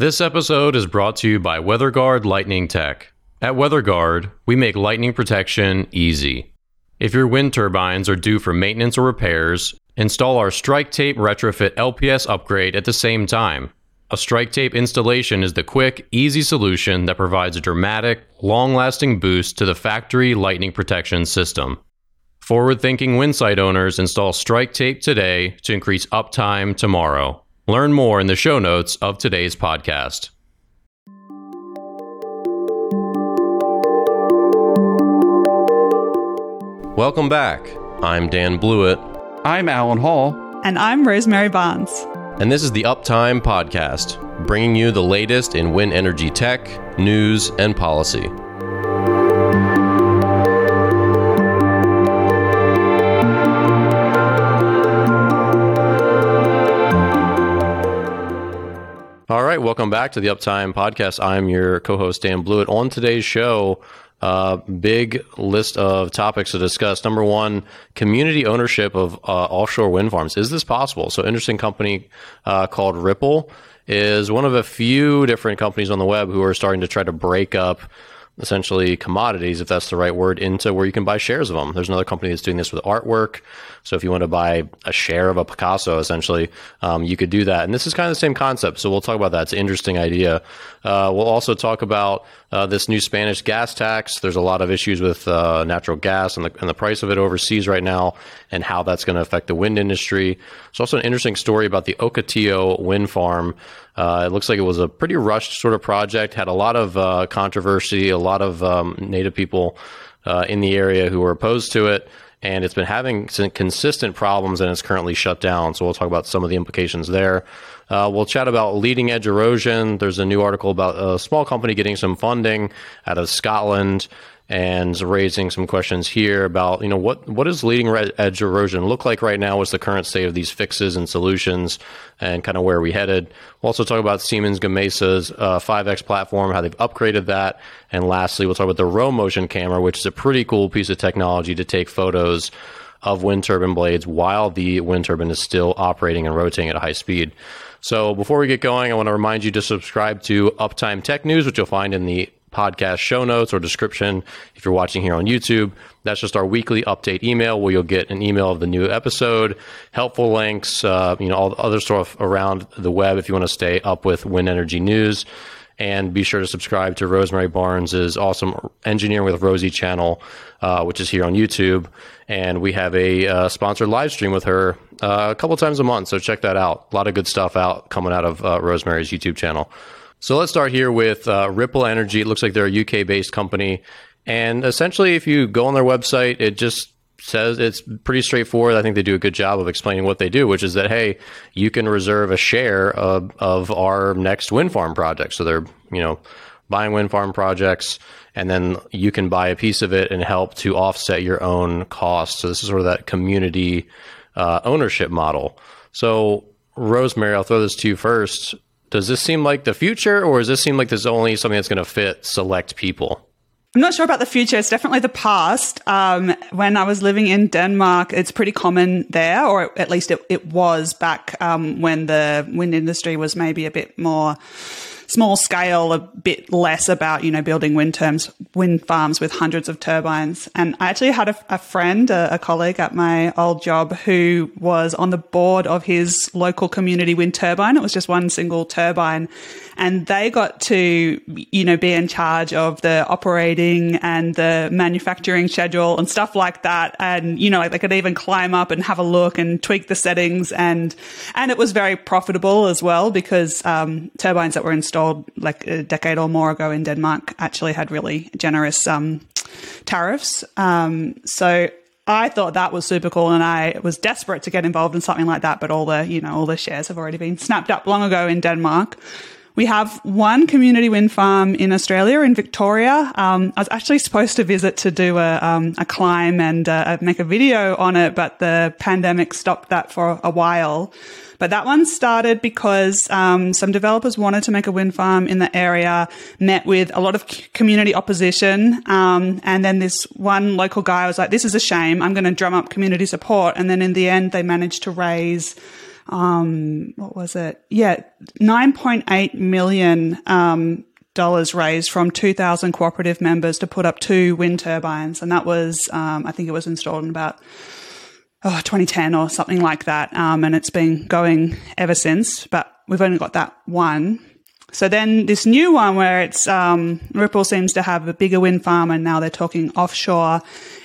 This episode is brought to you by WeatherGuard Lightning Tech. At WeatherGuard, we make lightning protection easy. If your wind turbines are due for maintenance or repairs, install our Strike Tape Retrofit LPS upgrade at the same time. A Strike Tape installation is the quick, easy solution that provides a dramatic, long lasting boost to the factory lightning protection system. Forward thinking wind site owners install Strike Tape today to increase uptime tomorrow. Learn more in the show notes of today's podcast. Welcome back. I'm Dan Blewett. I'm Alan Hall. And I'm Rosemary Barnes. And this is the Uptime Podcast, bringing you the latest in wind energy tech, news, and policy. Right, welcome back to the Uptime Podcast. I'm your co host, Dan Blewett. On today's show, uh, big list of topics to discuss. Number one, community ownership of uh, offshore wind farms. Is this possible? So, interesting company uh, called Ripple is one of a few different companies on the web who are starting to try to break up essentially commodities, if that's the right word, into where you can buy shares of them. There's another company that's doing this with artwork. So if you want to buy a share of a Picasso, essentially, um, you could do that. And this is kind of the same concept. So we'll talk about that. It's an interesting idea. Uh, we'll also talk about uh, this new Spanish gas tax. There's a lot of issues with uh, natural gas and the, and the price of it overseas right now and how that's going to affect the wind industry. There's also an interesting story about the Ocotillo wind farm. Uh, it looks like it was a pretty rushed sort of project, had a lot of uh, controversy, a lot of um, native people uh, in the area who were opposed to it and it's been having some consistent problems and it's currently shut down. So we'll talk about some of the implications there. Uh, we'll chat about leading edge erosion. There's a new article about a small company getting some funding out of Scotland and raising some questions here about you know what what does leading edge erosion look like right now? What's the current state of these fixes and solutions, and kind of where are we headed? We'll also talk about Siemens Gamesa's uh, 5X platform, how they've upgraded that, and lastly, we'll talk about the Romotion camera, which is a pretty cool piece of technology to take photos of wind turbine blades while the wind turbine is still operating and rotating at a high speed. So before we get going, I want to remind you to subscribe to Uptime Tech News, which you'll find in the podcast show notes or description if you're watching here on YouTube. That's just our weekly update email where you'll get an email of the new episode, helpful links, uh, you know, all the other stuff around the web if you want to stay up with wind energy news. And be sure to subscribe to Rosemary Barnes's awesome Engineering with Rosie channel, uh, which is here on YouTube. And we have a uh, sponsored live stream with her uh, a couple times a month. So check that out. A lot of good stuff out coming out of uh, Rosemary's YouTube channel. So let's start here with uh, Ripple Energy. It looks like they're a UK based company. And essentially, if you go on their website, it just says it's pretty straightforward. I think they do a good job of explaining what they do, which is that, hey, you can reserve a share of, of our next wind farm project. So they're, you know, buying wind farm projects and then you can buy a piece of it and help to offset your own costs. So this is sort of that community uh, ownership model. So Rosemary, I'll throw this to you first does this seem like the future or does this seem like this is only something that's going to fit select people? I'm not sure about the future. It's definitely the past. Um, when I was living in Denmark, it's pretty common there, or at least it, it was back um, when the wind industry was maybe a bit more small scale, a bit less about, you know, building wind terms, wind farms with hundreds of turbines. And I actually had a, a friend, a, a, colleague at my old job who was on the board of his local community wind turbine. It was just one single turbine and they got to, you know, be in charge of the operating and the manufacturing schedule and stuff like that. And, you know, like they could even climb up and have a look and tweak the settings. And, and it was very profitable as well because, um, turbines that were installed like a decade or more ago in Denmark actually had really generous, um, tariffs. Um, so I thought that was super cool and I was desperate to get involved in something like that, but all the, you know, all the shares have already been snapped up long ago in Denmark. We have one community wind farm in Australia, in Victoria. Um, I was actually supposed to visit to do a, um, a climb and uh, make a video on it, but the pandemic stopped that for a while. But that one started because um, some developers wanted to make a wind farm in the area, met with a lot of community opposition, um, and then this one local guy was like, "This is a shame. I'm going to drum up community support." And then in the end, they managed to raise um, what was it? Yeah, 9.8 million um, dollars raised from 2,000 cooperative members to put up two wind turbines, and that was, um, I think, it was installed in about oh, 2010 or something like that, um, and it's been going ever since. But we've only got that one. So then this new one where it's um, Ripple seems to have a bigger wind farm, and now they're talking offshore.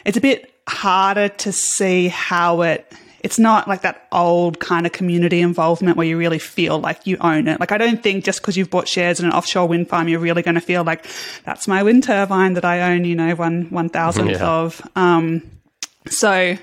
It's a bit harder to see how it it's not like that old kind of community involvement where you really feel like you own it. Like, I don't think just because you've bought shares in an offshore wind farm, you're really going to feel like that's my wind turbine that I own, you know, one, one thousandth yeah. of. Um, so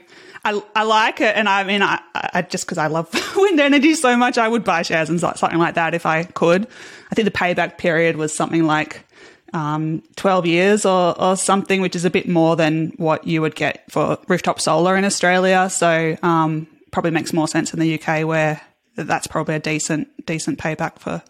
I, I like it. And I mean, I, I just because I love wind energy so much, I would buy shares in something like that if I could. I think the payback period was something like um, 12 years or, or something, which is a bit more than what you would get for rooftop solar in Australia. So um, probably makes more sense in the UK where that's probably a decent decent payback for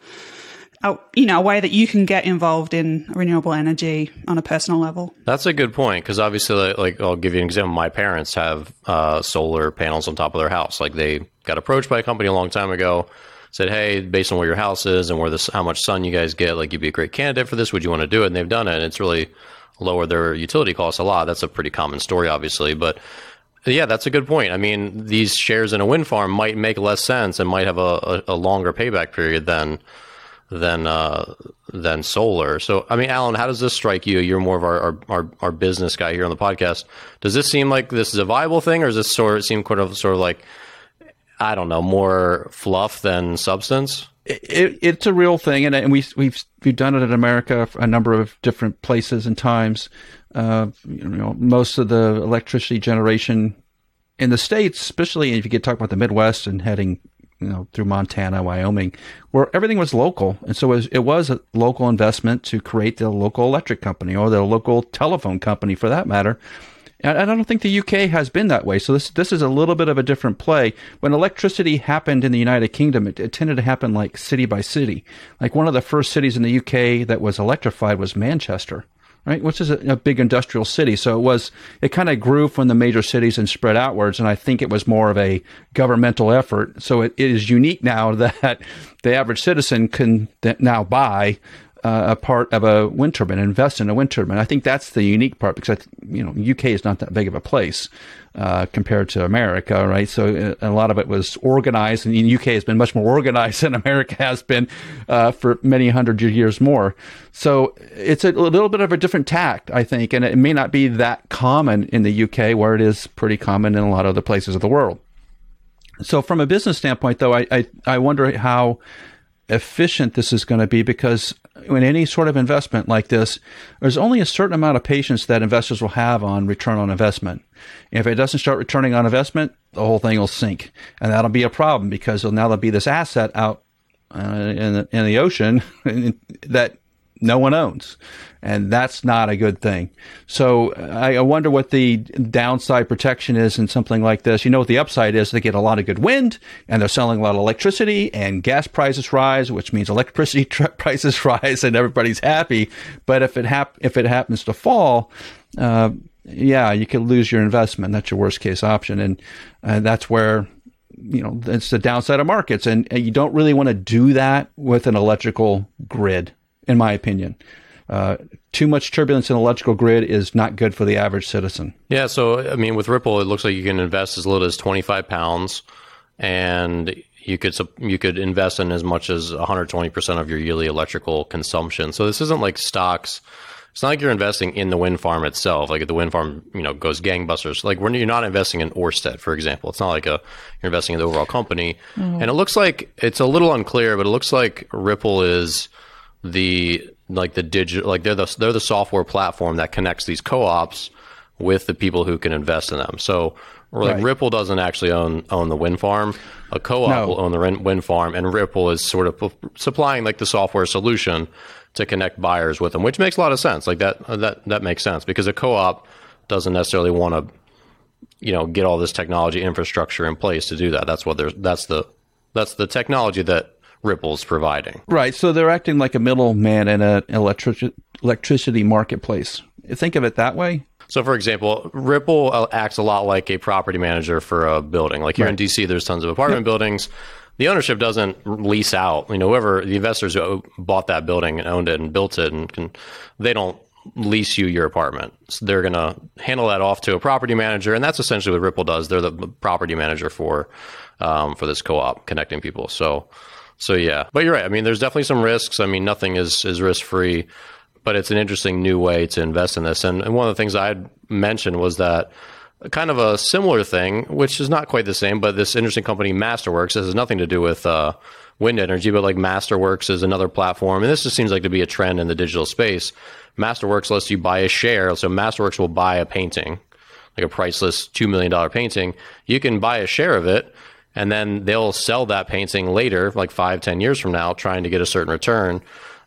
a, you know a way that you can get involved in renewable energy on a personal level. That's a good point because obviously, like, I'll give you an example. My parents have uh, solar panels on top of their house. Like they got approached by a company a long time ago said, "Hey, based on where your house is and where this, how much sun you guys get, like you'd be a great candidate for this. Would you want to do it?" And they've done it. And it's really lowered their utility costs a lot. That's a pretty common story, obviously, but. Yeah, that's a good point. I mean, these shares in a wind farm might make less sense and might have a, a, a longer payback period than than uh, than solar. So, I mean, Alan, how does this strike you? You're more of our, our, our, our, business guy here on the podcast. Does this seem like this is a viable thing, or does this sort of seem kind of sort of like I don't know, more fluff than substance? It, it's a real thing, and, and we, we've we've done it in America, a number of different places and times. Uh, you know, most of the electricity generation in the states, especially if you get talk about the Midwest and heading you know through Montana, Wyoming, where everything was local, and so it was, it was a local investment to create the local electric company or the local telephone company, for that matter. I don't think the UK has been that way. So this this is a little bit of a different play. When electricity happened in the United Kingdom, it, it, tended to happen like city by city. Like one of the first cities in the UK that was electrified was Manchester, right? Which is a, a big industrial city. So it was it kind of grew from the major cities and spread outwards. And I think it was more of a governmental effort. So it, it is unique now that the average citizen can now buy uh, a part of a wind turbine, invest in a wind turbine. I think that's the unique part because you know UK is not that big of a place uh, compared to America, right? So uh, a lot of it was organized, and the UK has been much more organized than America has been uh, for many hundred years more. So it's a little bit of a different tact, I think, and it may not be that common in the UK where it is pretty common in a lot of other places of the world. So from a business standpoint, though, I, I, I wonder how efficient this is going to be because in any sort of investment like this, there's only a certain amount of patience that investors will have on return on investment. If it doesn't start returning on investment, the whole thing will sink. And that'll be a problem because now there'll be this asset out uh, in, the, in the ocean that no one owns. And that's not a good thing. So I, wonder what the downside protection is in something like this. You know what the upside is? They get a lot of good wind and they're selling a lot of electricity and gas prices rise, which means electricity prices rise and everybody's happy. But if it hap- if it happens to fall, uh, yeah, you could lose your investment. That's your worst case option. And uh, that's where you know, it's the downside of markets. And, and you don't really want to do that with an electrical grid in my opinion. Uh, too much turbulence in the electrical grid is not good for the average citizen. Yeah, so I mean, with Ripple, it looks like you can invest as little as twenty five pounds, and you could you could invest in as much as one hundred twenty percent of your yearly electrical consumption. So this isn't like stocks. It's not like you're investing in the wind farm itself. Like if the wind farm, you know, goes gangbusters. Like when you're not investing in Orsted, for example, it's not like a you're investing in the overall company. Mm-hmm. And it looks like it's a little unclear, but it looks like Ripple is the like the digital like they're the they're the software platform that connects these co-ops with the people who can invest in them. So like right. Ripple doesn't actually own own the wind farm. A co-op no. will own the wind farm, and Ripple is sort of supplying like the software solution to connect buyers with them, which makes a lot of sense. Like that that that makes sense because a co-op doesn't necessarily want to, you know, get all this technology infrastructure in place to do that. That's what there's that's the that's the technology that Ripple's providing. Right. So they're acting like a middleman in an electric, electricity marketplace. Think of it that way. So, for example, Ripple acts a lot like a property manager for a building. Like here right. in DC, there's tons of apartment buildings. the ownership doesn't lease out. You know, whoever the investors who bought that building and owned it and built it, and can, they don't lease you your apartment. So they're going to handle that off to a property manager, and that's essentially what Ripple does. They're the property manager for um, for this co-op connecting people. So so yeah, but you're right. I mean, there's definitely some risks. I mean, nothing is is risk free, but it's an interesting new way to invest in this. And, and one of the things I had mentioned was that kind of a similar thing, which is not quite the same, but this interesting company, Masterworks, this has nothing to do with uh, wind energy, but like Masterworks is another platform. And this just seems like to be a trend in the digital space. Masterworks lets you buy a share. So Masterworks will buy a painting, like a priceless $2 million painting. You can buy a share of it, and then they'll sell that painting later, like five, ten years from now, trying to get a certain return.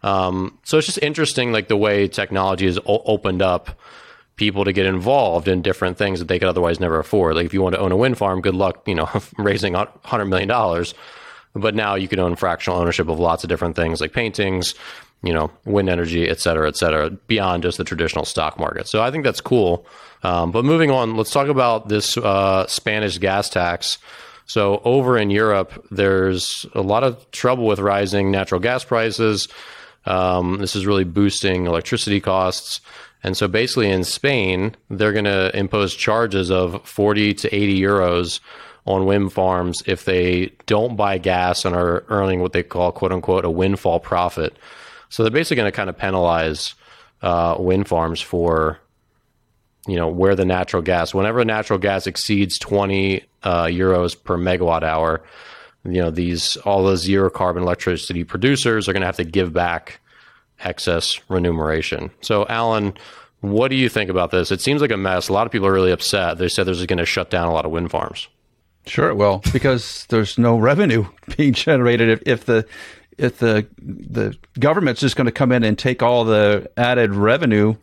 Um, so it's just interesting, like the way technology has o- opened up people to get involved in different things that they could otherwise never afford. Like if you want to own a wind farm, good luck, you know, raising $100 million. But now you can own fractional ownership of lots of different things like paintings, you know, wind energy, et cetera, et cetera, beyond just the traditional stock market. So I think that's cool. Um, but moving on, let's talk about this uh, Spanish gas tax. So over in Europe, there's a lot of trouble with rising natural gas prices. Um, this is really boosting electricity costs. And so basically in Spain, they're going to impose charges of 40 to 80 euros on wind farms if they don't buy gas and are earning what they call quote unquote a windfall profit. So they're basically going to kind of penalize uh, wind farms for you know where the natural gas whenever natural gas exceeds 20 uh, euros per megawatt hour you know these all the zero carbon electricity producers are going to have to give back excess remuneration. So, Alan, what do you think about this? It seems like a mess. A lot of people are really upset. They said there's going to shut down a lot of wind farms. Sure, it will because there's no revenue being generated if, if the if the the government's just going to come in and take all the added revenue,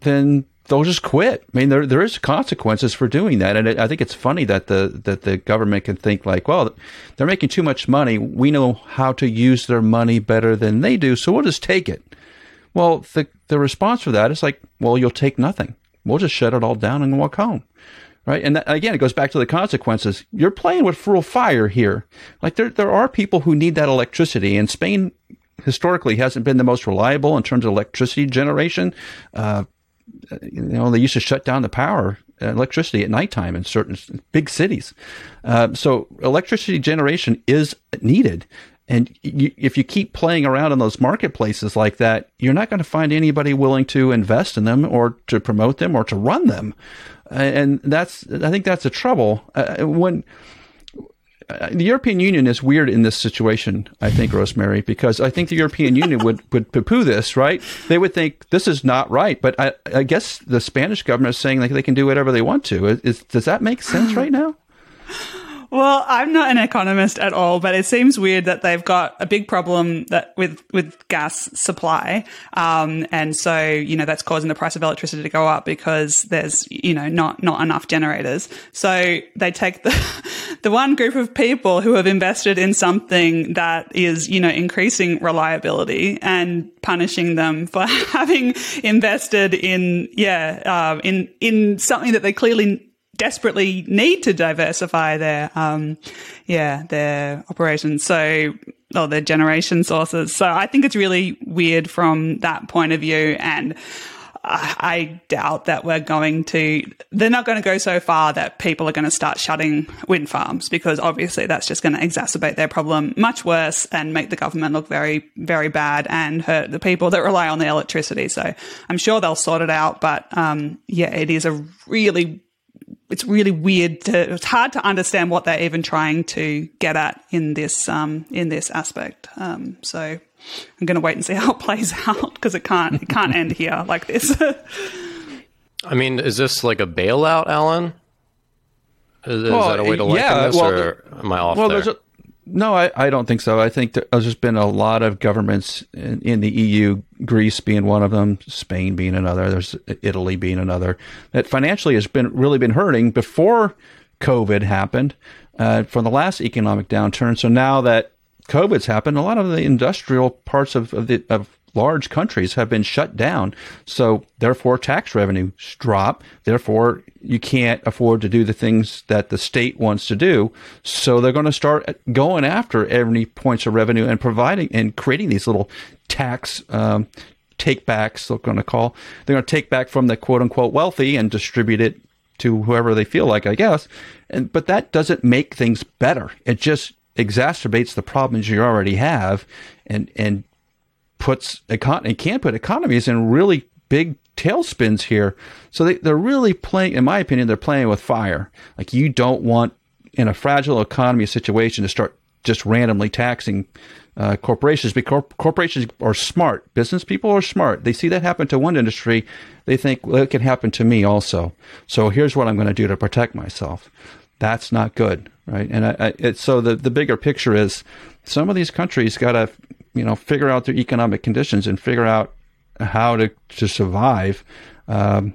then they'll just quit. I mean, there there is consequences for doing that, and it, I think it's funny that the that the government can think like, well, they're making too much money. We know how to use their money better than they do, so we'll just take it. Well, the the response for that is like, well, you'll take nothing. We'll just shut it all down and walk home. Right. And that, again, it goes back to the consequences. You're playing with real fire here. Like there, there are people who need that electricity and Spain historically hasn't been the most reliable in terms of electricity generation. Uh, you know, they used to shut down the power, uh, electricity at nighttime in certain big cities. Uh, so electricity generation is needed. And you, if you keep playing around in those marketplaces like that, you're not going to find anybody willing to invest in them or to promote them or to run them. And that's, I think that's a trouble. Uh, when, Uh, the European Union is weird in this situation, I think, Rosemary, because I think the European Union would, would poo poo this, right? They would think this is not right. But I, I guess the Spanish government is saying like they can do whatever they want to. Is, does that make sense right now? Well, I'm not an economist at all, but it seems weird that they've got a big problem that with with gas supply, um, and so you know that's causing the price of electricity to go up because there's you know not not enough generators. So they take the the one group of people who have invested in something that is you know increasing reliability and punishing them for having invested in yeah uh, in in something that they clearly desperately need to diversify their, um, yeah, their operations. So, or their generation sources. So I think it's really weird from that point of view. And I doubt that we're going to, they're not going to go so far that people are going to start shutting wind farms because obviously that's just going to exacerbate their problem much worse and make the government look very, very bad and hurt the people that rely on the electricity. So I'm sure they'll sort it out. But, um, yeah, it is a really it's really weird to it's hard to understand what they're even trying to get at in this um, in this aspect. Um, so I'm going to wait and see how it plays out because it can't it can't end here like this. I mean, is this like a bailout, Alan? Is, well, is that a way to liken yeah, this, well, or am I off well, there? No, I, I don't think so. I think there's been a lot of governments in, in, the EU, Greece being one of them, Spain being another, there's Italy being another, that financially has been really been hurting before COVID happened uh, from the last economic downturn. So now that COVID's happened, a lot of the industrial parts of, of, the, of large countries have been shut down. So therefore tax revenues drop. Therefore you can't afford to do the things that the state wants to do. So they're going to start going after every points of revenue and providing and creating these little tax um, take backs. They're going to call. They're going to take back from the quote unquote wealthy and distribute it to whoever they feel like, I guess. And but that doesn't make things better. It just exacerbates the problems you already have, and and puts econ- it can put economies in really big tailspins here. So they, they're really playing, in my opinion, they're playing with fire. Like you don't want in a fragile economy situation to start just randomly taxing uh, corporations because corporations are smart. Business people are smart. They see that happen to one industry. They think, well, it can happen to me also. So here's what I'm going to do to protect myself. That's not good, right? And I, I, so the, the bigger picture is some of these countries got to, you know, figure out their economic conditions and figure out how to, to survive. Um,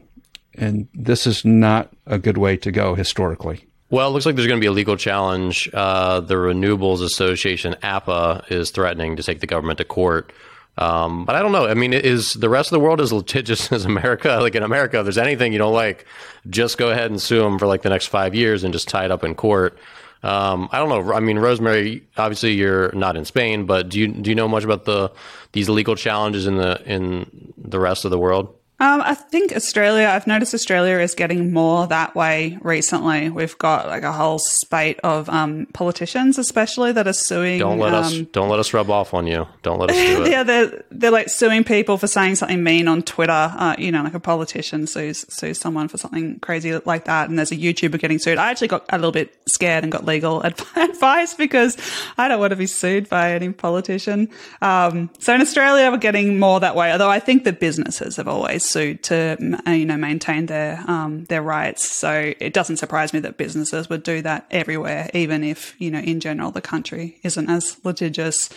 and this is not a good way to go historically. Well, it looks like there's going to be a legal challenge. Uh, the Renewables Association, APPA, is threatening to take the government to court. Um, but I don't know. I mean, is the rest of the world as litigious as America? Like in America, if there's anything you don't like, just go ahead and sue them for like the next five years and just tie it up in court. Um, I don't know. I mean, Rosemary, obviously you're not in Spain, but do you do you know much about the these legal challenges in the in the rest of the world? Um, I think Australia, I've noticed Australia is getting more that way recently. We've got like a whole spate of um, politicians, especially that are suing. Don't let um, us don't let us rub off on you. Don't let us do it. yeah, they're they're like suing people for saying something mean on Twitter. Uh, you know, like a politician sues sues someone for something crazy like that, and there's a YouTuber getting sued. I actually got a little bit scared and got legal advice because I don't want to be sued by any politician. Um, so in Australia, we're getting more that way. Although I think the businesses have always to you know maintain their um, their rights. So it doesn't surprise me that businesses would do that everywhere, even if you know in general the country isn't as litigious.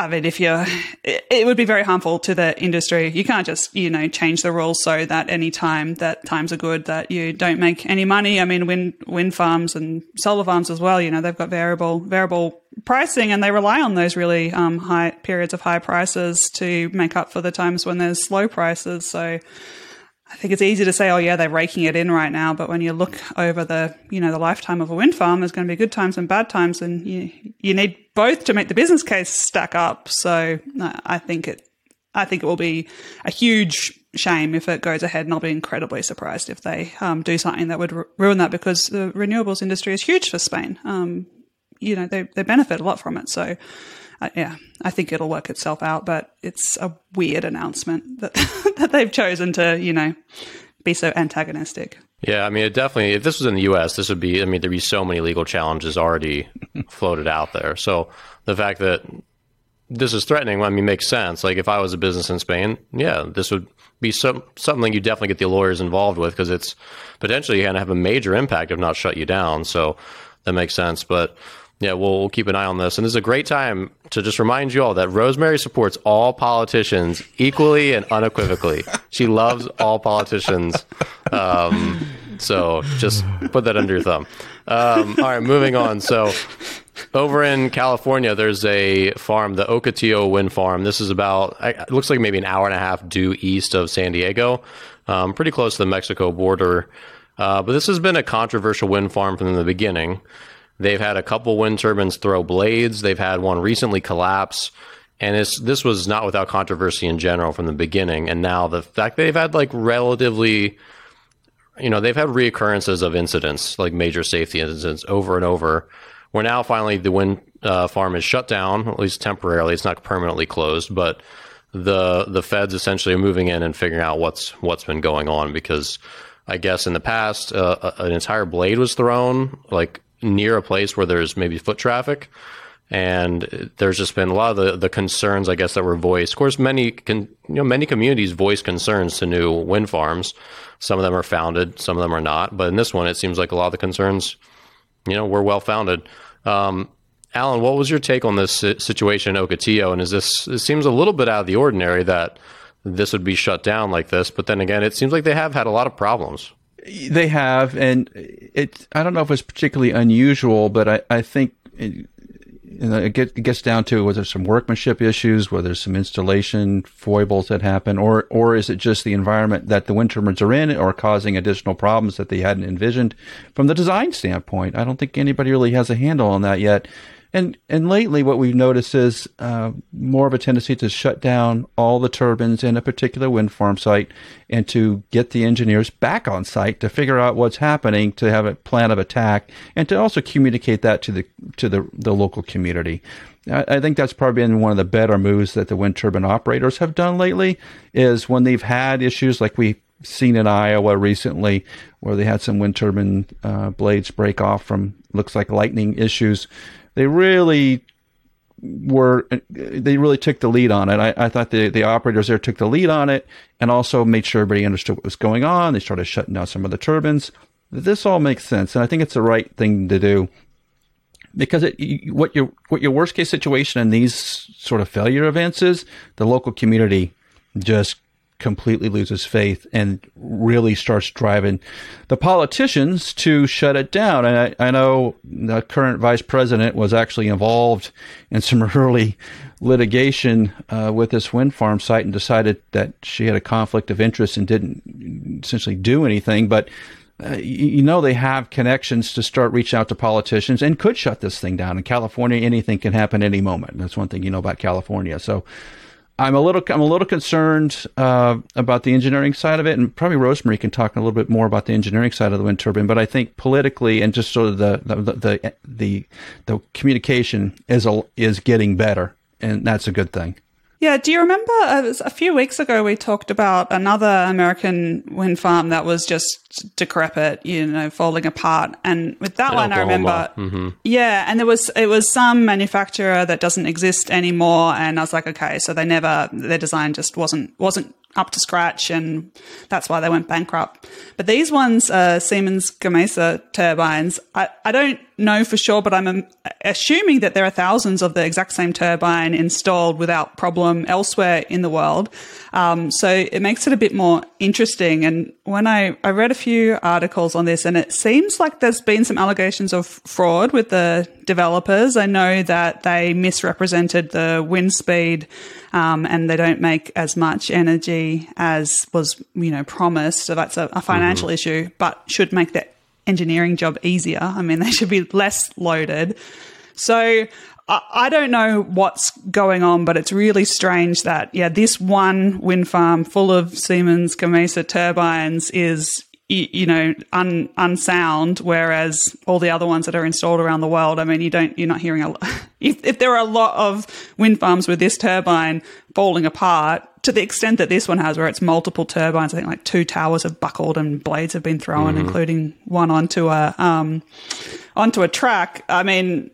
I mean, if you're, it, would be very harmful to the industry. You can't just, you know, change the rules so that any time that times are good that you don't make any money. I mean, wind wind farms and solar farms as well. You know, they've got variable variable pricing, and they rely on those really um, high periods of high prices to make up for the times when there's low prices. So I think it's easy to say, oh yeah, they're raking it in right now, but when you look over the, you know, the lifetime of a wind farm, there's going to be good times and bad times, and you you need both to make the business case stack up. So I think it, I think it will be a huge shame if it goes ahead, and I'll be incredibly surprised if they um, do something that would ruin that because the renewables industry is huge for Spain. Um, you know, they they benefit a lot from it. So uh, yeah, I think it'll work itself out. But it's a weird announcement that that they've chosen to, you know, be so antagonistic. Yeah, I mean, it definitely. If this was in the U.S., this would be. I mean, there'd be so many legal challenges already floated out there. So the fact that this is threatening, I mean, makes sense. Like if I was a business in Spain, yeah, this would be some something you definitely get the lawyers involved with because it's potentially going to have a major impact if not shut you down. So that makes sense. But yeah, we'll, we'll keep an eye on this. And this is a great time to just remind you all that Rosemary supports all politicians equally and unequivocally. she loves all politicians. Um, so just put that under your thumb. Um, all right, moving on. So over in California, there's a farm, the Ocotillo Wind Farm. This is about, it looks like maybe an hour and a half due east of San Diego, um, pretty close to the Mexico border. Uh, but this has been a controversial wind farm from the beginning. They've had a couple wind turbines throw blades. They've had one recently collapse. And this was not without controversy in general from the beginning. And now the fact they've had like relatively, you know, they've had reoccurrences of incidents, like major safety incidents over and over. Where now finally the wind uh, farm is shut down, at least temporarily. It's not permanently closed, but the the feds essentially are moving in and figuring out what's what's been going on because I guess in the past uh, an entire blade was thrown, like near a place where there's maybe foot traffic. And there's just been a lot of the, the concerns, I guess, that were voiced. Of course, many con, you know many communities voice concerns to new wind farms. Some of them are founded, some of them are not. But in this one, it seems like a lot of the concerns, you know, were well founded. Um, Alan, what was your take on this situation in Ocotillo? And is this? It seems a little bit out of the ordinary that this would be shut down like this. But then again, it seems like they have had a lot of problems. They have, and it. I don't know if it's particularly unusual, but I, I think it, you know, it, get, it gets down to whether there some workmanship issues, whether there's some installation foibles that happen, or or is it just the environment that the wind turbines are in, or causing additional problems that they hadn't envisioned from the design standpoint? I don't think anybody really has a handle on that yet. And and lately, what we've noticed is uh, more of a tendency to shut down all the turbines in a particular wind farm site, and to get the engineers back on site to figure out what's happening, to have a plan of attack, and to also communicate that to the to the the local community. I, I think that's probably been one of the better moves that the wind turbine operators have done lately. Is when they've had issues like we seen in Iowa recently, where they had some wind turbine uh, blades break off from looks like lightning issues they really were they really took the lead on it. I, I, thought the the operators there took the lead on it and also made sure everybody understood what was going on. They started shutting down some of the turbines. This all makes sense, and I think it's the right thing to do because it, what your what your worst case situation in these sort of failure events is the local community just completely loses faith and really starts driving the politicians to shut it down. And I, I know the current vice president was actually involved in some early litigation uh, with this wind farm site and decided that she had a conflict of interest and didn't essentially do anything. But uh, you, know they have connections to start reaching out to politicians and could shut this thing down. In California, anything can happen any moment. That's one thing you know about California. So I'm a little I'm a little concerned uh, about the engineering side of it, and probably Rosemary can talk a little bit more about the engineering side of the wind turbine. But I think politically and just sort of the the the the, the communication is a, is getting better, and that's a good thing. Yeah, do you remember uh, a few weeks ago we talked about another American wind farm that was just decrepit, you know, falling apart. And with that one. I remember, mm-hmm. yeah, and there was it was some manufacturer that doesn't exist anymore, and I was like, okay, so they never their design just wasn't wasn't up to scratch, and that's why they went bankrupt. But these ones are Siemens Gamesa turbines. I, I don't know for sure, but I'm um, assuming that there are thousands of the exact same turbine installed without problem elsewhere in the world. Um, so it makes it a bit more interesting. And when I, I read a few articles on this, and it seems like there's been some allegations of fraud with the developers. I know that they misrepresented the wind speed, um, and they don't make as much energy as was, you know, promised. So that's a, a financial mm-hmm. issue, but should make the engineering job easier. I mean, they should be less loaded. So I don't know what's going on, but it's really strange that, yeah, this one wind farm full of Siemens Gamesa turbines is, you know, un, unsound, whereas all the other ones that are installed around the world, I mean, you don't, you're not hearing a lot. If, if there are a lot of wind farms with this turbine falling apart, to the extent that this one has, where it's multiple turbines, I think like two towers have buckled and blades have been thrown, mm-hmm. including one onto a, um, onto a track. I mean,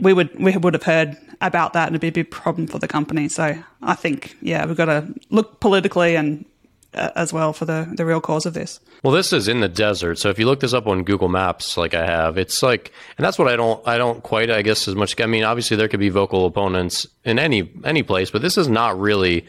we would we would have heard about that and it'd be a big problem for the company. So I think yeah, we've got to look politically and Uh, as well for the the real cause of this. Well, this is in the desert, so if you look this up on Google Maps, like I have, it's like, and that's what I don't I don't quite I guess as much. I mean, obviously there could be vocal opponents in any any place, but this is not really.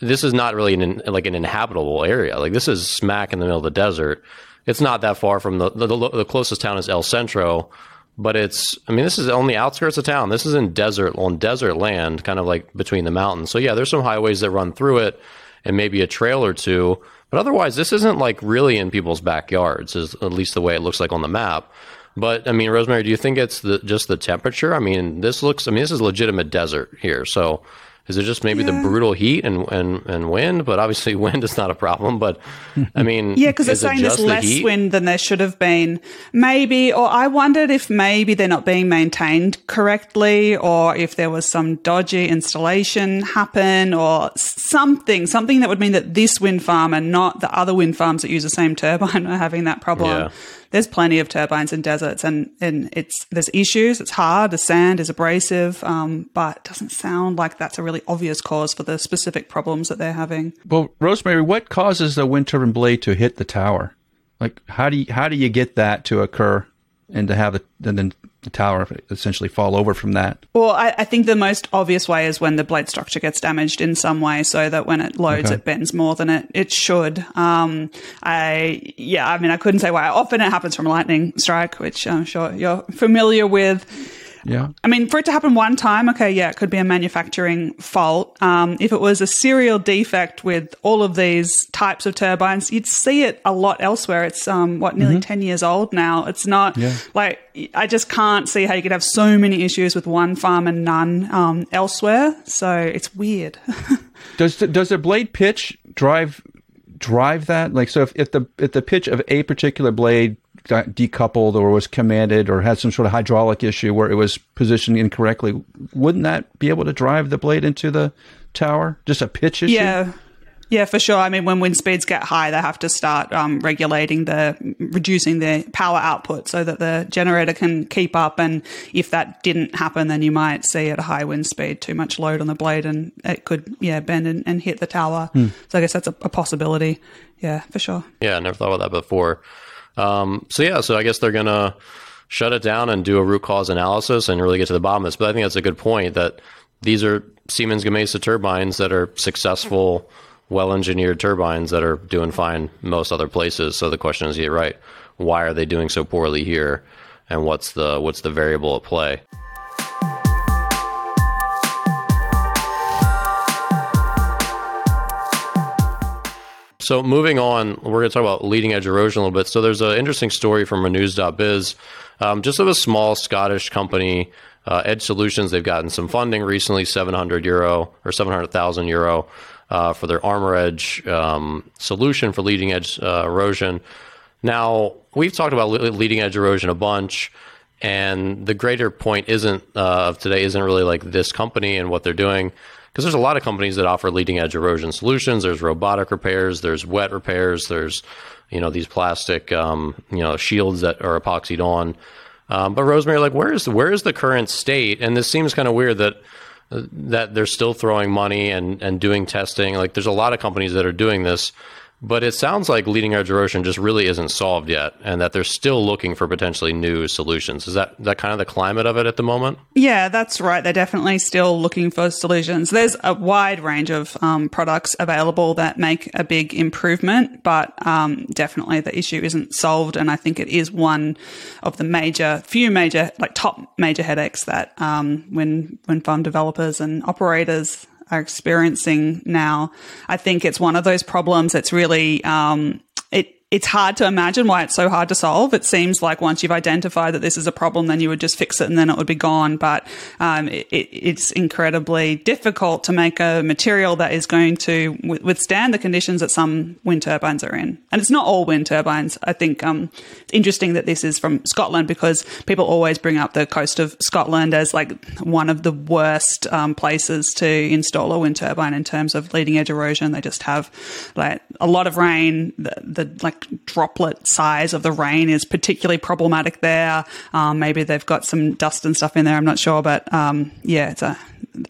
This is not really an like an inhabitable area. Like this is smack in the middle of the desert. It's not that far from the the, the closest town is El Centro, but it's I mean this is on the outskirts of town. This is in desert on desert land, kind of like between the mountains. So yeah, there's some highways that run through it, and maybe a trail or two. But otherwise, this isn't like really in people's backyards, is at least the way it looks like on the map. But I mean, Rosemary, do you think it's the, just the temperature? I mean, this looks. I mean, this is legitimate desert here. So is it just maybe yeah. the brutal heat and, and, and wind? But obviously, wind is not a problem. But I mean, yeah, because they're saying there's less the wind than there should have been. Maybe, or I wondered if maybe they're not being maintained correctly, or if there was some dodgy installation happen, or something, something that would mean that this wind farm and not the other wind farms that use the same turbine are having that problem. Yeah there's plenty of turbines in deserts and, and it's, there's issues. It's hard. The sand is abrasive. Um, but it doesn't sound like that's a really obvious cause for the specific problems that they're having. Well, Rosemary, what causes the wind turbine blade to hit the tower? Like, how do you, how do you get that to occur and to have it, and then the tower essentially fall over from that? Well, I, I, think the most obvious way is when the blade structure gets damaged in some way, so that when it loads, okay. it bends more than it it should. Um, I yeah, I mean, I couldn't say why. Often it happens from a lightning strike, which I'm sure you're familiar with. Yeah. I mean, for it to happen one time, okay, yeah, it could be a manufacturing fault. Um, if it was a serial defect with all of these types of turbines, you'd see it a lot elsewhere. It's um, what nearly mm-hmm. ten years old now. It's not yeah. like I just can't see how you could have so many issues with one farm and none um, elsewhere. So it's weird. does the, does the blade pitch drive drive that? Like, so if, if the if the pitch of a particular blade decoupled or was commanded or had some sort of hydraulic issue where it was positioned incorrectly, wouldn't that be able to drive the blade into the tower? Just a pitch issue? Yeah. Yeah, for sure. I mean, when wind speeds get high, they have to start um, regulating the, reducing the power output so that the generator can keep up. And if that didn't happen, then you might see at a high wind speed too much load on the blade and it could, yeah, bend and, and hit the tower. Hmm. So I guess that's a, a possibility. Yeah, for sure. Yeah, I never thought about that before. Um, so yeah, so I guess they're gonna shut it down and do a root cause analysis and really get to the bottom of this. But I think that's a good point that these are Siemens Gamesa turbines that are successful, well engineered turbines that are doing fine most other places. So the question is, yeah, right, why are they doing so poorly here? And what's the what's the variable at play? So moving on, we're going to talk about leading edge erosion a little bit. So there's an interesting story from Renews.biz, um, just of a small Scottish company, uh, Edge Solutions. They've gotten some funding recently, 700 euro or 700,000 euro uh, for their Armor Edge um, solution for leading edge uh, erosion. Now we've talked about leading edge erosion a bunch. And the greater point isn't uh, of today isn't really like this company and what they're doing because there's a lot of companies that offer leading edge erosion solutions. There's robotic repairs, there's wet repairs, there's you know these plastic um, you know shields that are epoxied on. Um, but Rosemary, like, where is where is the current state? And this seems kind of weird that that they're still throwing money and and doing testing. Like, there's a lot of companies that are doing this. But it sounds like leading edge erosion just really isn't solved yet, and that they're still looking for potentially new solutions. Is that that kind of the climate of it at the moment? Yeah, that's right. They're definitely still looking for solutions. There's a wide range of um, products available that make a big improvement, but um, definitely the issue isn't solved. And I think it is one of the major, few major, like top major headaches that um, when when farm developers and operators are experiencing now. I think it's one of those problems that's really um, it it's hard to imagine why it's so hard to solve. It seems like once you've identified that this is a problem, then you would just fix it and then it would be gone. But um, it, it's incredibly difficult to make a material that is going to withstand the conditions that some wind turbines are in. And it's not all wind turbines. I think um, it's interesting that this is from Scotland because people always bring up the coast of Scotland as like one of the worst um, places to install a wind turbine in terms of leading edge erosion. They just have like a lot of rain. The, the like droplet size of the rain is particularly problematic there. Um, maybe they've got some dust and stuff in there. I'm not sure, but um, yeah, it's a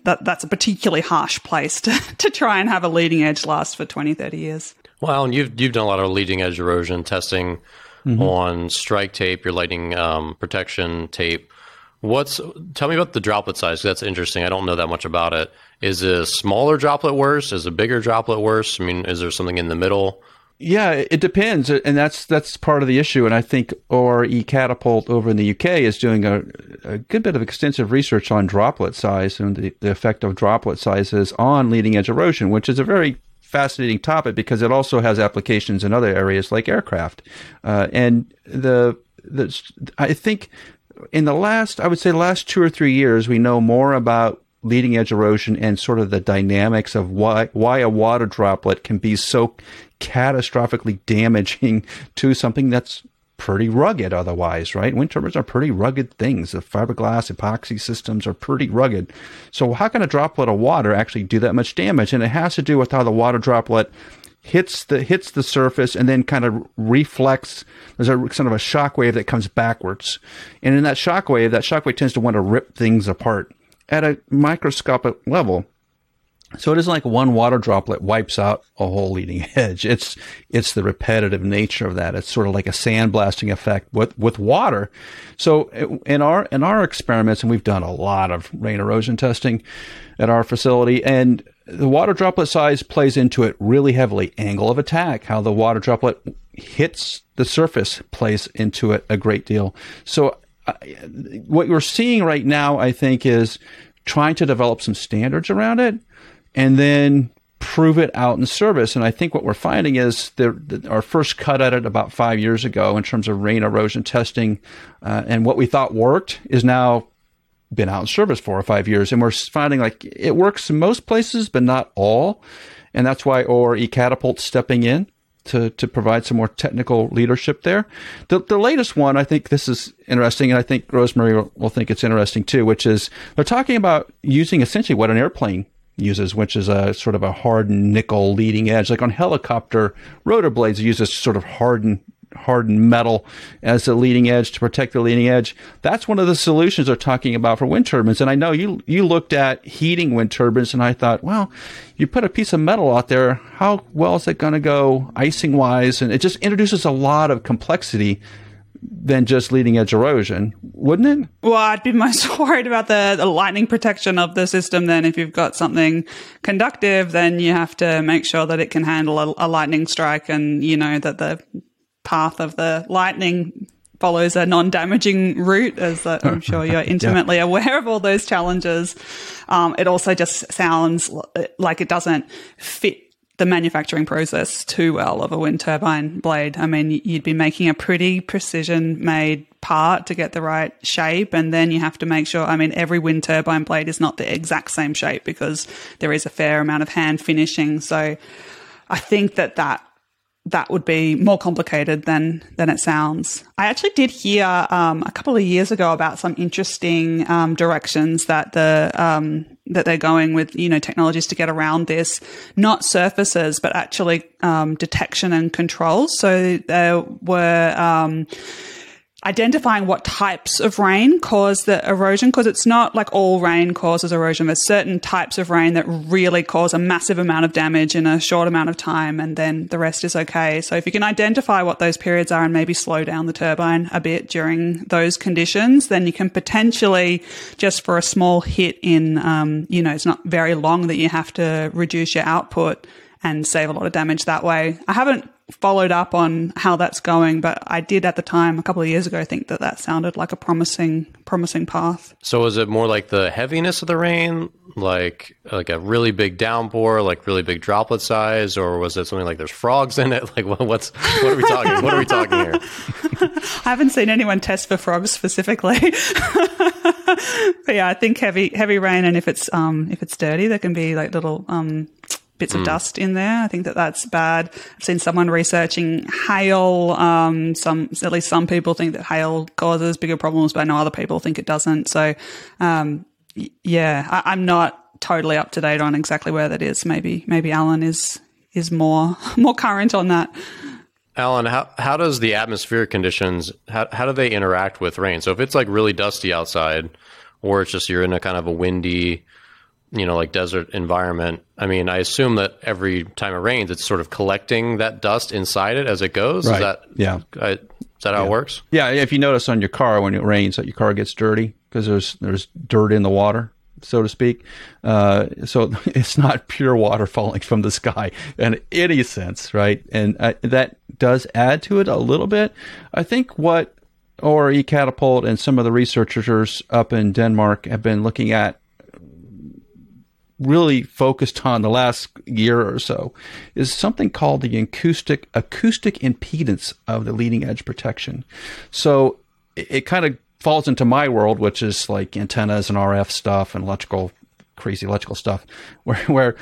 that, that's a particularly harsh place to, to try and have a leading edge last for 20, 30 years. Well, and you've you've done a lot of leading edge erosion testing mm-hmm. on strike tape, your lightning um, protection tape. What's tell me about the droplet size? That's interesting. I don't know that much about it. Is a smaller droplet worse? Is a bigger droplet worse? I mean, is there something in the middle? Yeah, it depends, and that's that's part of the issue. And I think ORE Catapult over in the UK is doing a, a good bit of extensive research on droplet size and the, the effect of droplet sizes on leading edge erosion, which is a very fascinating topic because it also has applications in other areas like aircraft. Uh, and the the I think in the last I would say last two or three years we know more about leading edge erosion and sort of the dynamics of why why a water droplet can be so catastrophically damaging to something that's pretty rugged otherwise, right? Wind turbines are pretty rugged things. The fiberglass epoxy systems are pretty rugged. So how can a droplet of water actually do that much damage? And it has to do with how the water droplet hits the hits the surface and then kind of reflects. There's a kind of a shock wave that comes backwards, and in that shock wave, that shock wave tends to want to rip things apart at a microscopic level. So it isn't like one water droplet wipes out a whole leading edge. It's it's the repetitive nature of that. It's sort of like a sandblasting effect with with water. So in our in our experiments, and we've done a lot of rain erosion testing at our facility, and the water droplet size plays into it really heavily. Angle of attack, how the water droplet hits the surface plays into it a great deal. So uh, what we're seeing right now, I think, is trying to develop some standards around it and then prove it out in service. And I think what we're finding is that our first cut at it about five years ago in terms of rain erosion testing uh, and what we thought worked is now been out in service four or five years. And we're finding like it works in most places, but not all. And that's why ORE Catapult stepping in to, to provide some more technical leadership there. The, the latest one, I think this is interesting, and I think Rosemary will, will think it's interesting too, which is they're talking about using essentially what an airplane uses, which is a sort of a hardened nickel leading edge. Like on helicopter, rotor blades use this sort of hardened hardened metal as the leading edge to protect the leading edge. That's one of the solutions they're talking about for wind turbines. And I know you you looked at heating wind turbines, and I thought, well, you put a piece of metal out there, how well is it going to go icing wise? And it just introduces a lot of complexity than just leading edge erosion, wouldn't it? Well, I'd be most worried about the, the, lightning protection of the system. Then, if you've got something conductive, then you have to make sure that it can handle a, a lightning strike, and you know that the path of the lightning follows a non-damaging route, as I'm sure you're intimately yeah. aware of all those challenges. Um, it also just sounds like it doesn't fit the manufacturing process too well of a wind turbine blade. I mean, you'd be making a pretty precision made part to get the right shape. And then you have to make sure, I mean, every wind turbine blade is not the exact same shape because there is a fair amount of hand finishing. So I think that that that would be more complicated than than it sounds. I actually did hear um, a couple of years ago about some interesting um, directions that the um, that they're going with, you know, technologies to get around this, not surfaces, but actually um, detection and controls. So there were um, identifying what types of rain cause the erosion because it's not like all rain causes erosion. There's certain types of rain that really cause a massive amount of damage in a short amount of time and then the rest is okay. So if you can identify what those periods are and maybe slow down the turbine a bit during those conditions, then you can potentially just for a small hit in, um, you know, it's not very long that you have to reduce your output and save a lot of damage that way. I haven't followed up on how that's going, but I did at the time a couple of years ago think that that sounded like a promising promising path. So was it more like the heaviness of the rain, like like a really big downpour, like really big droplet size, or was it something like there's frogs in it? Like what, what's what are we talking? what are we talking here? I haven't seen anyone test for frogs specifically. but yeah, I think heavy heavy rain, and if it's um if it's dirty, there can be like little um bits of mm. dust in there. I think that that's bad. I've seen someone researching hail. Um, some, at least some people think that hail causes bigger problems, but I know other people think it doesn't. So, um, yeah, I, I'm not totally up to date on exactly where that is. Maybe, maybe Alan is, is more, more current on that. Alan, how, how does the atmospheric conditions, how, how do they interact with rain? So if it's like really dusty outside, or it's just you're in a kind of a windy, you know, like desert environment, I mean, I assume that every time it rains, it's sort of collecting that dust inside it as it goes. Right. Is that yeah? I, is that how yeah. it works? Yeah. If you notice on your car when it rains, that your car gets dirty because there's there's dirt in the water, so to speak. Uh, so it's not pure water falling from the sky in any sense, right? And uh, that does add to it a little bit. I think what ORE Catapult and some of the researchers up in Denmark have been looking at really focused on the last year or so is something called the acoustic acoustic impedance of the leading edge protection. So it, it kind of falls into my world, which is like antennas and RF stuff and electrical crazy electrical stuff, where where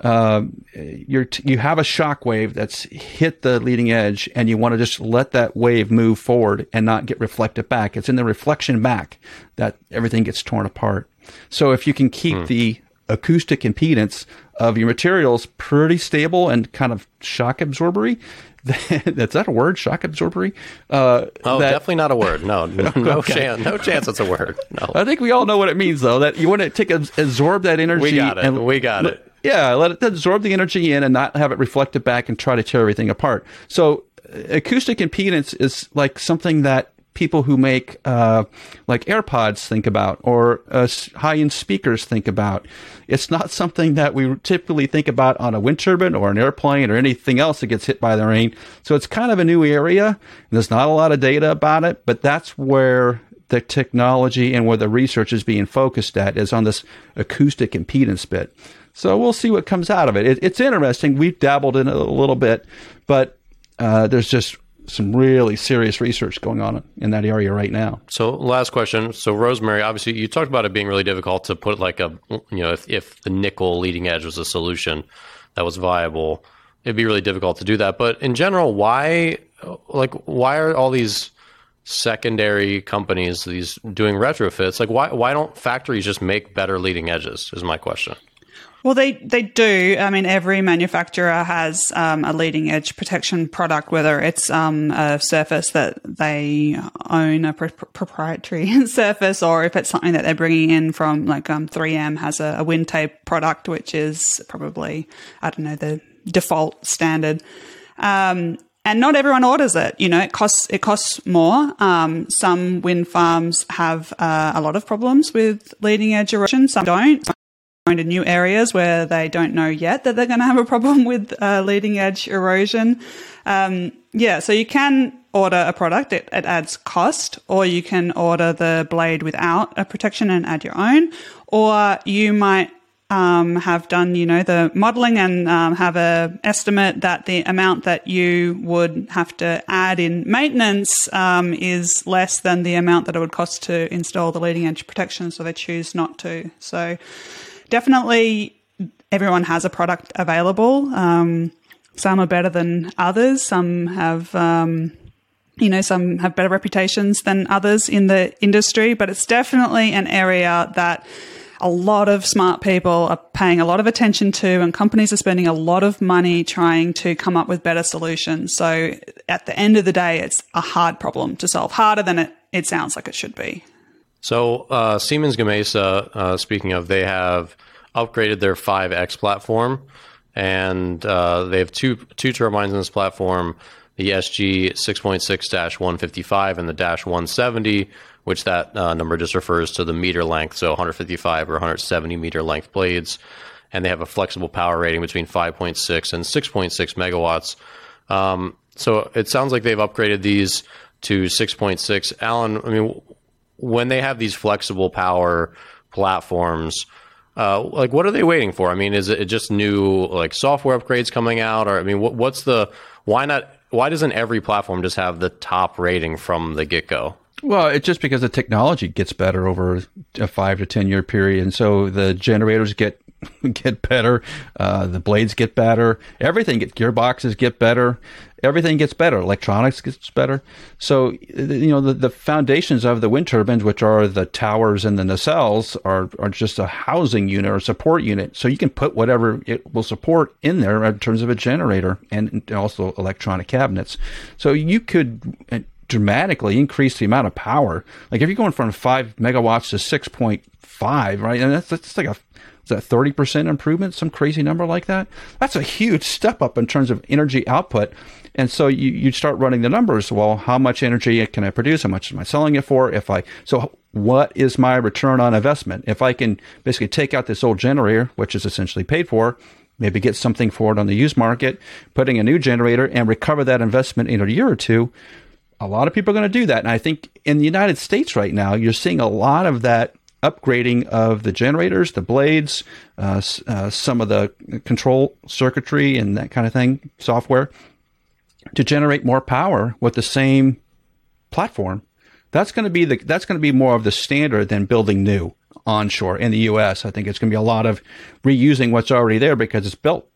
uh, you're t- you have a shock wave that's hit the leading edge, and you want to just let that wave move forward and not get reflected back. It's in the reflection back that everything gets torn apart. So if you can keep hmm. the acoustic impedance of your materials pretty stable and kind of shock absorbery. That's that a word? Shock absorbery? Uh, oh, that, definitely not a word. No, no, no chance. No chance. It's a word. No. I think we all know what it means, though. That you want to take absorb that energy. We got it. And, we got it. Yeah, let it absorb the energy in and not have it reflected back and try to tear everything apart. So acoustic impedance is like something that people who make uh, like AirPods think about or uh, high end speakers think about. It's not something that we typically think about on a wind turbine or an airplane or anything else that gets hit by the rain. So it's kind of a new area. there's not a lot of data about it, but that's where the technology and where the research is being focused at is on this acoustic impedance bit. So we'll see what comes out of it. it it's interesting. We've dabbled in it a little bit, but uh, there's just some really serious research going on in that area right now. So, last question. So, Rosemary, obviously, you talked about it being really difficult to put like a, you know, if, if the nickel leading edge was a solution that was viable, it'd be really difficult to do that. But in general, why, like, why are all these secondary companies these doing retrofits? Like, why why don't factories just make better leading edges? Is my question. Well, they, they do. I mean, every manufacturer has um, a leading edge protection product, whether it's um, a surface that they own, a proprietary surface, or if it's something that they're bringing in from, like um, 3M has a, a wind tape product, which is probably, I don't know, the default standard. Um, and not everyone orders it. You know, it costs it costs more. Um, some wind farms have uh, a lot of problems with leading edge erosion. Some don't. Some going to new areas where they don't know yet that they're going to have a problem with uh, leading edge erosion. Um, yeah, so you can order a product, it, it, adds cost, or you can order the blade without a protection and add your own, or you might um, have done, you know, the modeling and um, have a estimate that the amount that you would have to add in maintenance um, is less than the amount that it would cost to install the leading edge protection, so they choose not to. So definitely, everyone has a product available. Um, some are better than others. Some have um, you know, some have better reputations than others in the industry, but it's definitely an area that a lot of smart people are paying a lot of attention to, and companies are spending a lot of money trying to come up with better solutions. So at the end of the day, it's a hard problem to solve, harder than it, it sounds like it should be. So uh, Siemens Gamesa, uh, speaking of, they have upgraded their 5X platform, and uh, they have two two turbines in this platform: the SG 6.6-155 and the Dash 170 which that uh, number just refers to the meter length, so 155 or 170 meter length blades. And they have a flexible power rating between 5.6 and 6.6 megawatts. Um, so it sounds like they've upgraded these to 6.6. Alan, I mean, when they have these flexible power platforms, uh, like what are they waiting for? I mean, is it just new like software upgrades coming out, or I mean, what, what's the why not? Why doesn't every platform just have the top rating from the get go? Well, it's just because the technology gets better over a five to ten year period, and so the generators get get better, uh, the blades get better, everything gets gearboxes get better, everything gets better, electronics gets better. So you know the, the foundations of the wind turbines, which are the towers and the nacelles, are are just a housing unit or support unit. So you can put whatever it will support in there in terms of a generator and also electronic cabinets. So you could uh, dramatically increase the amount of power. Like if you're going from five megawatts to six point five, right? And that's that's like a is that thirty percent improvement, some crazy number like that. That's a huge step up in terms of energy output. And so you, you start running the numbers. Well, how much energy can I produce? How much am I selling it for? If I so what is my return on investment? If I can basically take out this old generator, which is essentially paid for, maybe get something for it on the used market, putting a new generator and recover that investment in a year or two, a lot of people are going to do that. And I think in the United States right now, you're seeing a lot of that upgrading of the generators, the blades, uh, uh, some of the control circuitry and that kind of thing, software, to generate more power with the same platform. That's going to be the that's going to be more of the standard than building new onshore in the U.S. I think it's going to be a lot of reusing what's already there because it's built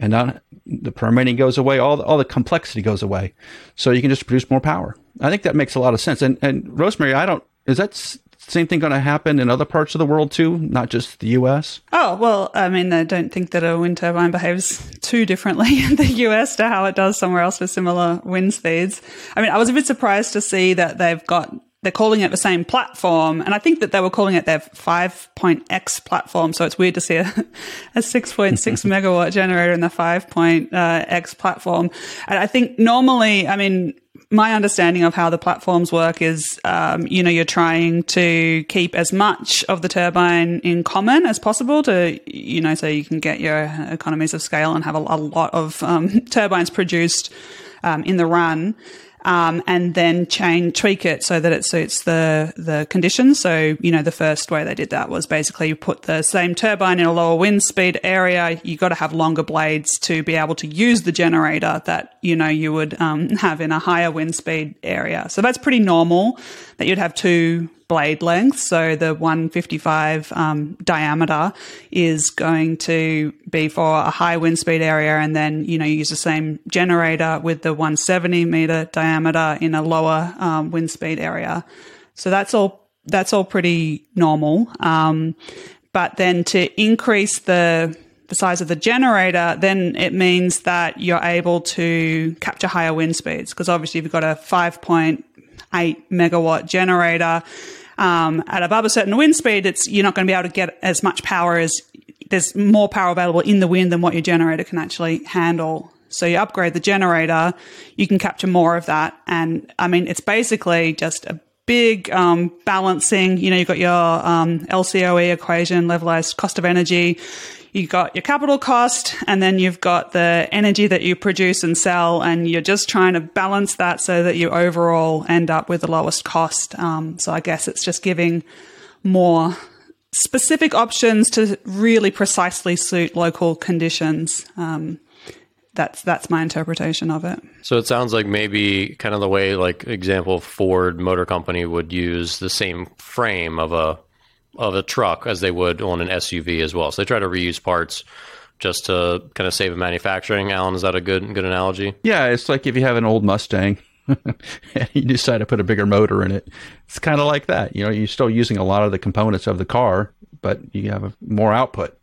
and now the permitting goes away, all the, all the complexity goes away. So you can just produce more power. I think that makes a lot of sense. And, and Rosemary, I don't, is that same thing going to happen in other parts of the world too, not just the US? Oh, well, I mean, I don't think that a wind turbine behaves too differently in the US to how it does somewhere else with similar wind speeds. I mean, I was a bit surprised to see that they've got they're calling it the same platform. And I think that they were calling it their 5.x platform. So it's weird to see a, a 6.6 megawatt generator in the 5.x uh, platform. And I think normally, I mean, my understanding of how the platforms work is, um, you know, you're trying to keep as much of the turbine in common as possible to, you know, so you can get your economies of scale and have a, a lot of um, turbines produced um, in the run. Um, and then change tweak it so that it suits the the conditions. So you know the first way they did that was basically you put the same turbine in a lower wind speed area. You got to have longer blades to be able to use the generator that you know you would um, have in a higher wind speed area. So that's pretty normal that you'd have two blade lengths. So the 155 um, diameter is going to be for a high wind speed area, and then you know you use the same generator with the 170 meter diameter in a lower um, wind speed area. So that's all. That's all pretty normal. Um, but then to increase the the size of the generator, then it means that you're able to capture higher wind speeds because obviously if you've got a 5.8 megawatt generator, um, at above a certain wind speed, it's you're not going to be able to get as much power as there's more power available in the wind than what your generator can actually handle. So you upgrade the generator, you can capture more of that, and I mean it's basically just a big um, balancing. You know, you've got your um, LCOE equation, levelized cost of energy you've got your capital cost and then you've got the energy that you produce and sell and you're just trying to balance that so that you overall end up with the lowest cost um, so i guess it's just giving more specific options to really precisely suit local conditions um, that's that's my interpretation of it. So it sounds like maybe kind of the way, like example, Ford Motor Company would use the same frame of a of a truck as they would on an SUV as well. So they try to reuse parts just to kind of save manufacturing. Alan, is that a good good analogy? Yeah, it's like if you have an old Mustang and you decide to put a bigger motor in it. It's kind of like that. You know, you're still using a lot of the components of the car, but you have more output.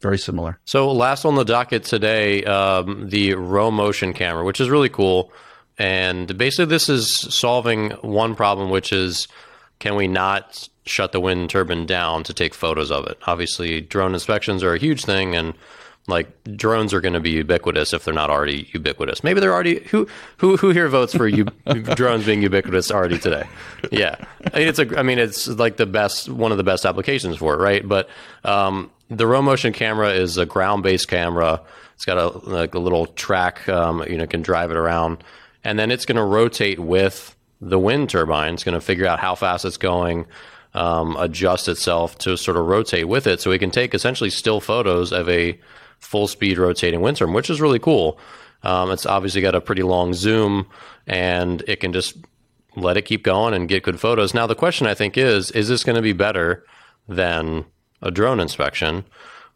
Very similar. So last on the docket today, um, the Romotion camera, which is really cool. And basically, this is solving one problem, which is can we not shut the wind turbine down to take photos of it. Obviously, drone inspections are a huge thing, and like drones are going to be ubiquitous if they're not already ubiquitous. Maybe they're already who who who here votes for drones being ubiquitous already today? Yeah, I mean, it's a I mean it's like the best one of the best applications for it, right? But um, the Romotion camera is a ground based camera. It's got a like a little track, um, you know, can drive it around, and then it's going to rotate with the wind turbine. It's going to figure out how fast it's going um, adjust itself to sort of rotate with it. So we can take essentially still photos of a full speed rotating wind turbine, which is really cool. Um, it's obviously got a pretty long zoom and it can just let it keep going and get good photos. Now, the question I think is is this going to be better than a drone inspection?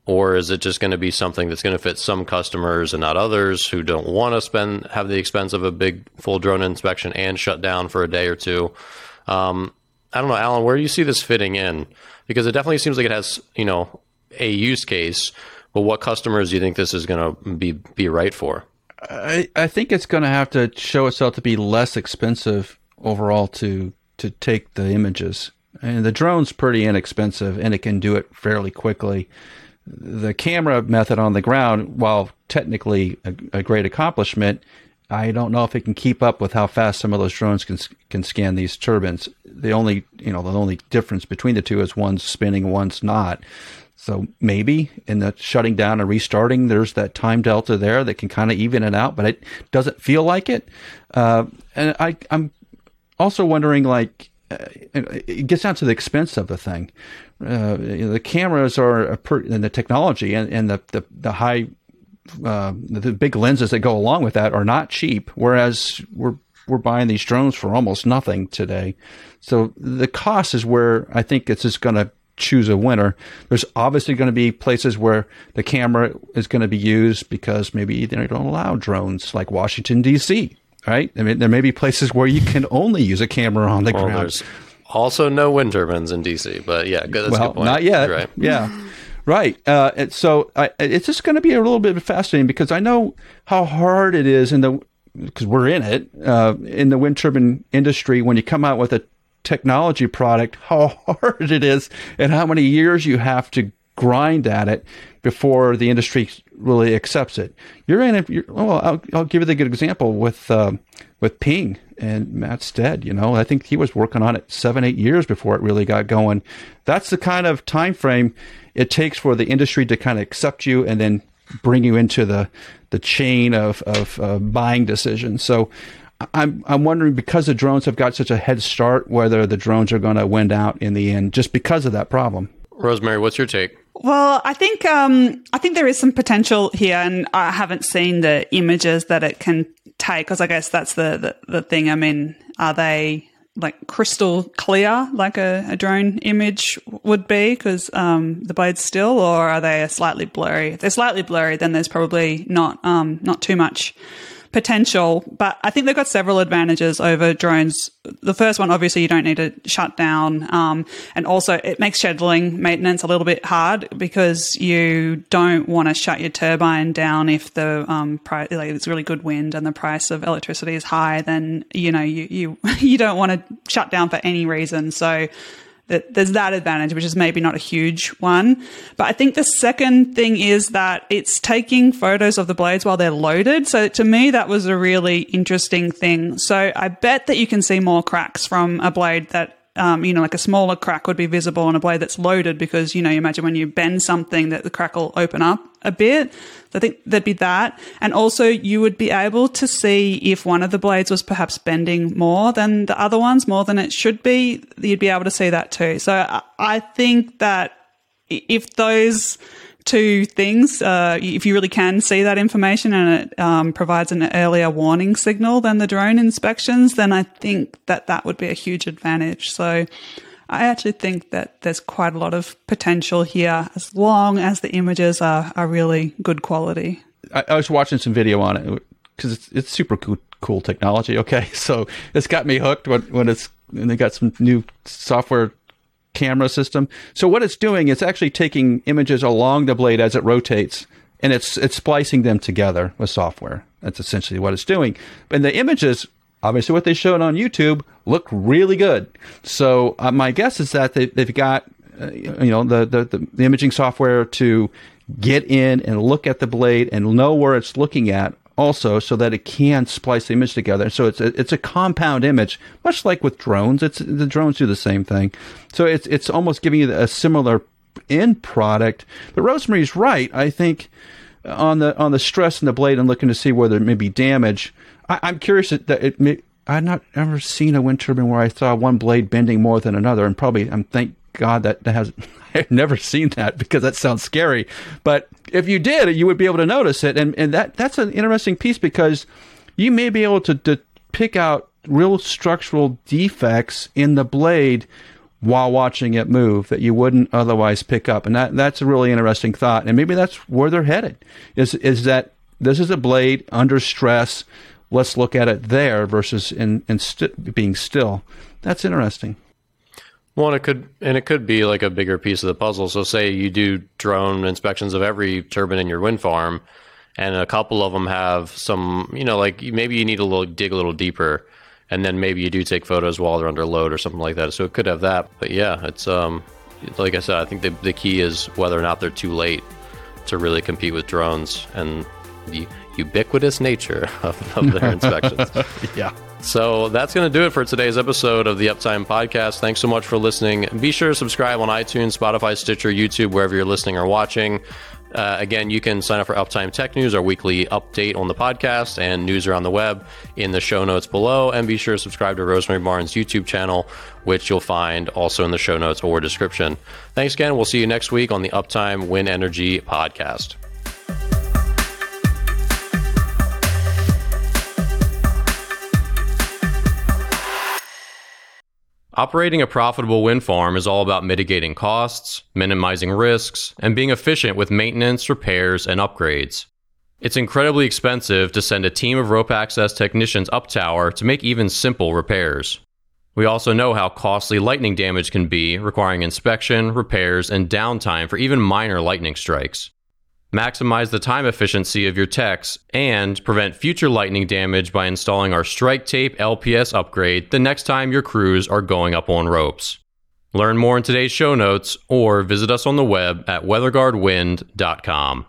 Or is it just going to be something that's going to fit some customers and not others who don't want to spend have the expense of a big full drone inspection and shut down for a day or two? Um, I don't know, Alan, where do you see this fitting in? Because it definitely seems like it has, you know, a use case. But what customers do you think this is going to be be right for? I, I think it's going to have to show itself to be less expensive overall to to take the images. And the drone's pretty inexpensive, and it can do it fairly quickly. The camera method on the ground, while technically a, a great accomplishment, I don't know if it can keep up with how fast some of those drones can can scan these turbines. The only you know the only difference between the two is one's spinning, one's not. So maybe in the shutting down and restarting, there's that time delta there that can kind of even it out, but it doesn't feel like it. Uh, and I, I'm also wondering, like, uh, it gets down to the expense of the thing. Uh, you know, the cameras are per, and the technology and, and the, the, the high uh, the big lenses that go along with that are not cheap. Whereas we're we're buying these drones for almost nothing today. So the cost is where I think it's just going to choose a winner. There's obviously going to be places where the camera is going to be used because maybe they don't allow drones, like Washington D.C. Right? I mean, there may be places where you can only use a camera on the well, ground. There's also no wind turbines in D.C. But yeah, good. That's well, not yet. Right. Yeah. Right. Uh, so I, it's just going to be a little bit fascinating because I know how hard it is in the because we're in it uh, in the wind turbine industry when you come out with a technology product, how hard it is and how many years you have to grind at it before the industry really accepts it. You're in well, I'll, I'll, give you the good example with uh, with Ping and Matt Stead. You know, I think he was working on it seven, eight years before it really got going. That's the kind of time frame it takes for the industry to kind of accept you and then bring you into the the chain of of uh, buying decisions. So I'm I'm wondering because the drones have got such a head start, whether the drones are going to win out in the end, just because of that problem. Rosemary, what's your take? Well, I think um, I think there is some potential here, and I haven't seen the images that it can take because I guess that's the, the, the thing. I mean, are they like crystal clear, like a, a drone image would be, because um, the blade's still, or are they slightly blurry? If they're slightly blurry, then there's probably not um, not too much potential, but I think they've got several advantages over drones. The first one, obviously, you don't need to shut down. Um, and also it makes scheduling maintenance a little bit hard because you don't want to shut your turbine down if the, um, like it's really good wind and the price of electricity is high, then, you know, you, you, you don't want to shut down for any reason. So, there's that advantage, which is maybe not a huge one. But I think the second thing is that it's taking photos of the blades while they're loaded. So to me, that was a really interesting thing. So I bet that you can see more cracks from a blade that um, you know, like a smaller crack would be visible on a blade that's loaded because, you know, you imagine when you bend something that the crack will open up a bit. So I think there'd be that. And also you would be able to see if one of the blades was perhaps bending more than the other ones, more than it should be. You'd be able to see that too. So I think that if those two things. Uh, if you really can see that information and it um, provides an earlier warning signal than the drone inspections, then I think that that would be a huge advantage. So I actually think that there's quite a lot of potential here as long as the images are, are really good quality. I, I was watching some video on it because it's, it's super cool, cool technology. Okay. So it's got me hooked when, when it's, and they got some new software camera system. So what it's doing, it's actually taking images along the blade as it rotates and it's it's splicing them together with software. That's essentially what it's doing. And the images, obviously what they showed on YouTube, look really good. So uh, my guess is that they, they've got uh, you know the, the the imaging software to get in and look at the blade and know where it's looking at also so that it can splice the image together. So it's a, it's a compound image, much like with drones. It's the drones do the same thing. So it's it's almost giving you a similar end product. But Rosemary's right. I think on the on the stress in the blade and looking to see where there may be damage. I, am curious that it may. I've not ever seen a wind turbine where I saw one blade bending more than another, and probably I'm thank God that that has I've never seen that because that sounds scary. But if you did, you would be able to notice it, and and that that's an interesting piece because you may be able to, to pick out real structural defects in the blade while watching it move that you wouldn't otherwise pick up, and that that's a really interesting thought, and maybe that's where they're headed. Is is that this is a blade under stress? Let's look at it there versus in in st- being still. That's interesting. Well, it could and it could be like a bigger piece of the puzzle. So, say you do drone inspections of every turbine in your wind farm, and a couple of them have some, you know, like maybe you need a little dig a little deeper, and then maybe you do take photos while they're under load or something like that. So it could have that. But yeah, it's um, like I said, I think the the key is whether or not they're too late to really compete with drones and the ubiquitous nature of, of their inspections. yeah. So that's going to do it for today's episode of the Uptime Podcast. Thanks so much for listening. Be sure to subscribe on iTunes, Spotify, Stitcher, YouTube, wherever you're listening or watching. Uh, again, you can sign up for Uptime Tech News, our weekly update on the podcast and news around the web in the show notes below. And be sure to subscribe to Rosemary Barnes' YouTube channel, which you'll find also in the show notes or description. Thanks again. We'll see you next week on the Uptime Wind Energy Podcast. Operating a profitable wind farm is all about mitigating costs, minimizing risks, and being efficient with maintenance, repairs, and upgrades. It's incredibly expensive to send a team of rope access technicians up tower to make even simple repairs. We also know how costly lightning damage can be, requiring inspection, repairs, and downtime for even minor lightning strikes maximize the time efficiency of your techs, and prevent future lightning damage by installing our Strike Tape LPS upgrade the next time your crews are going up on ropes. Learn more in today's show notes or visit us on the web at weatherguardwind.com.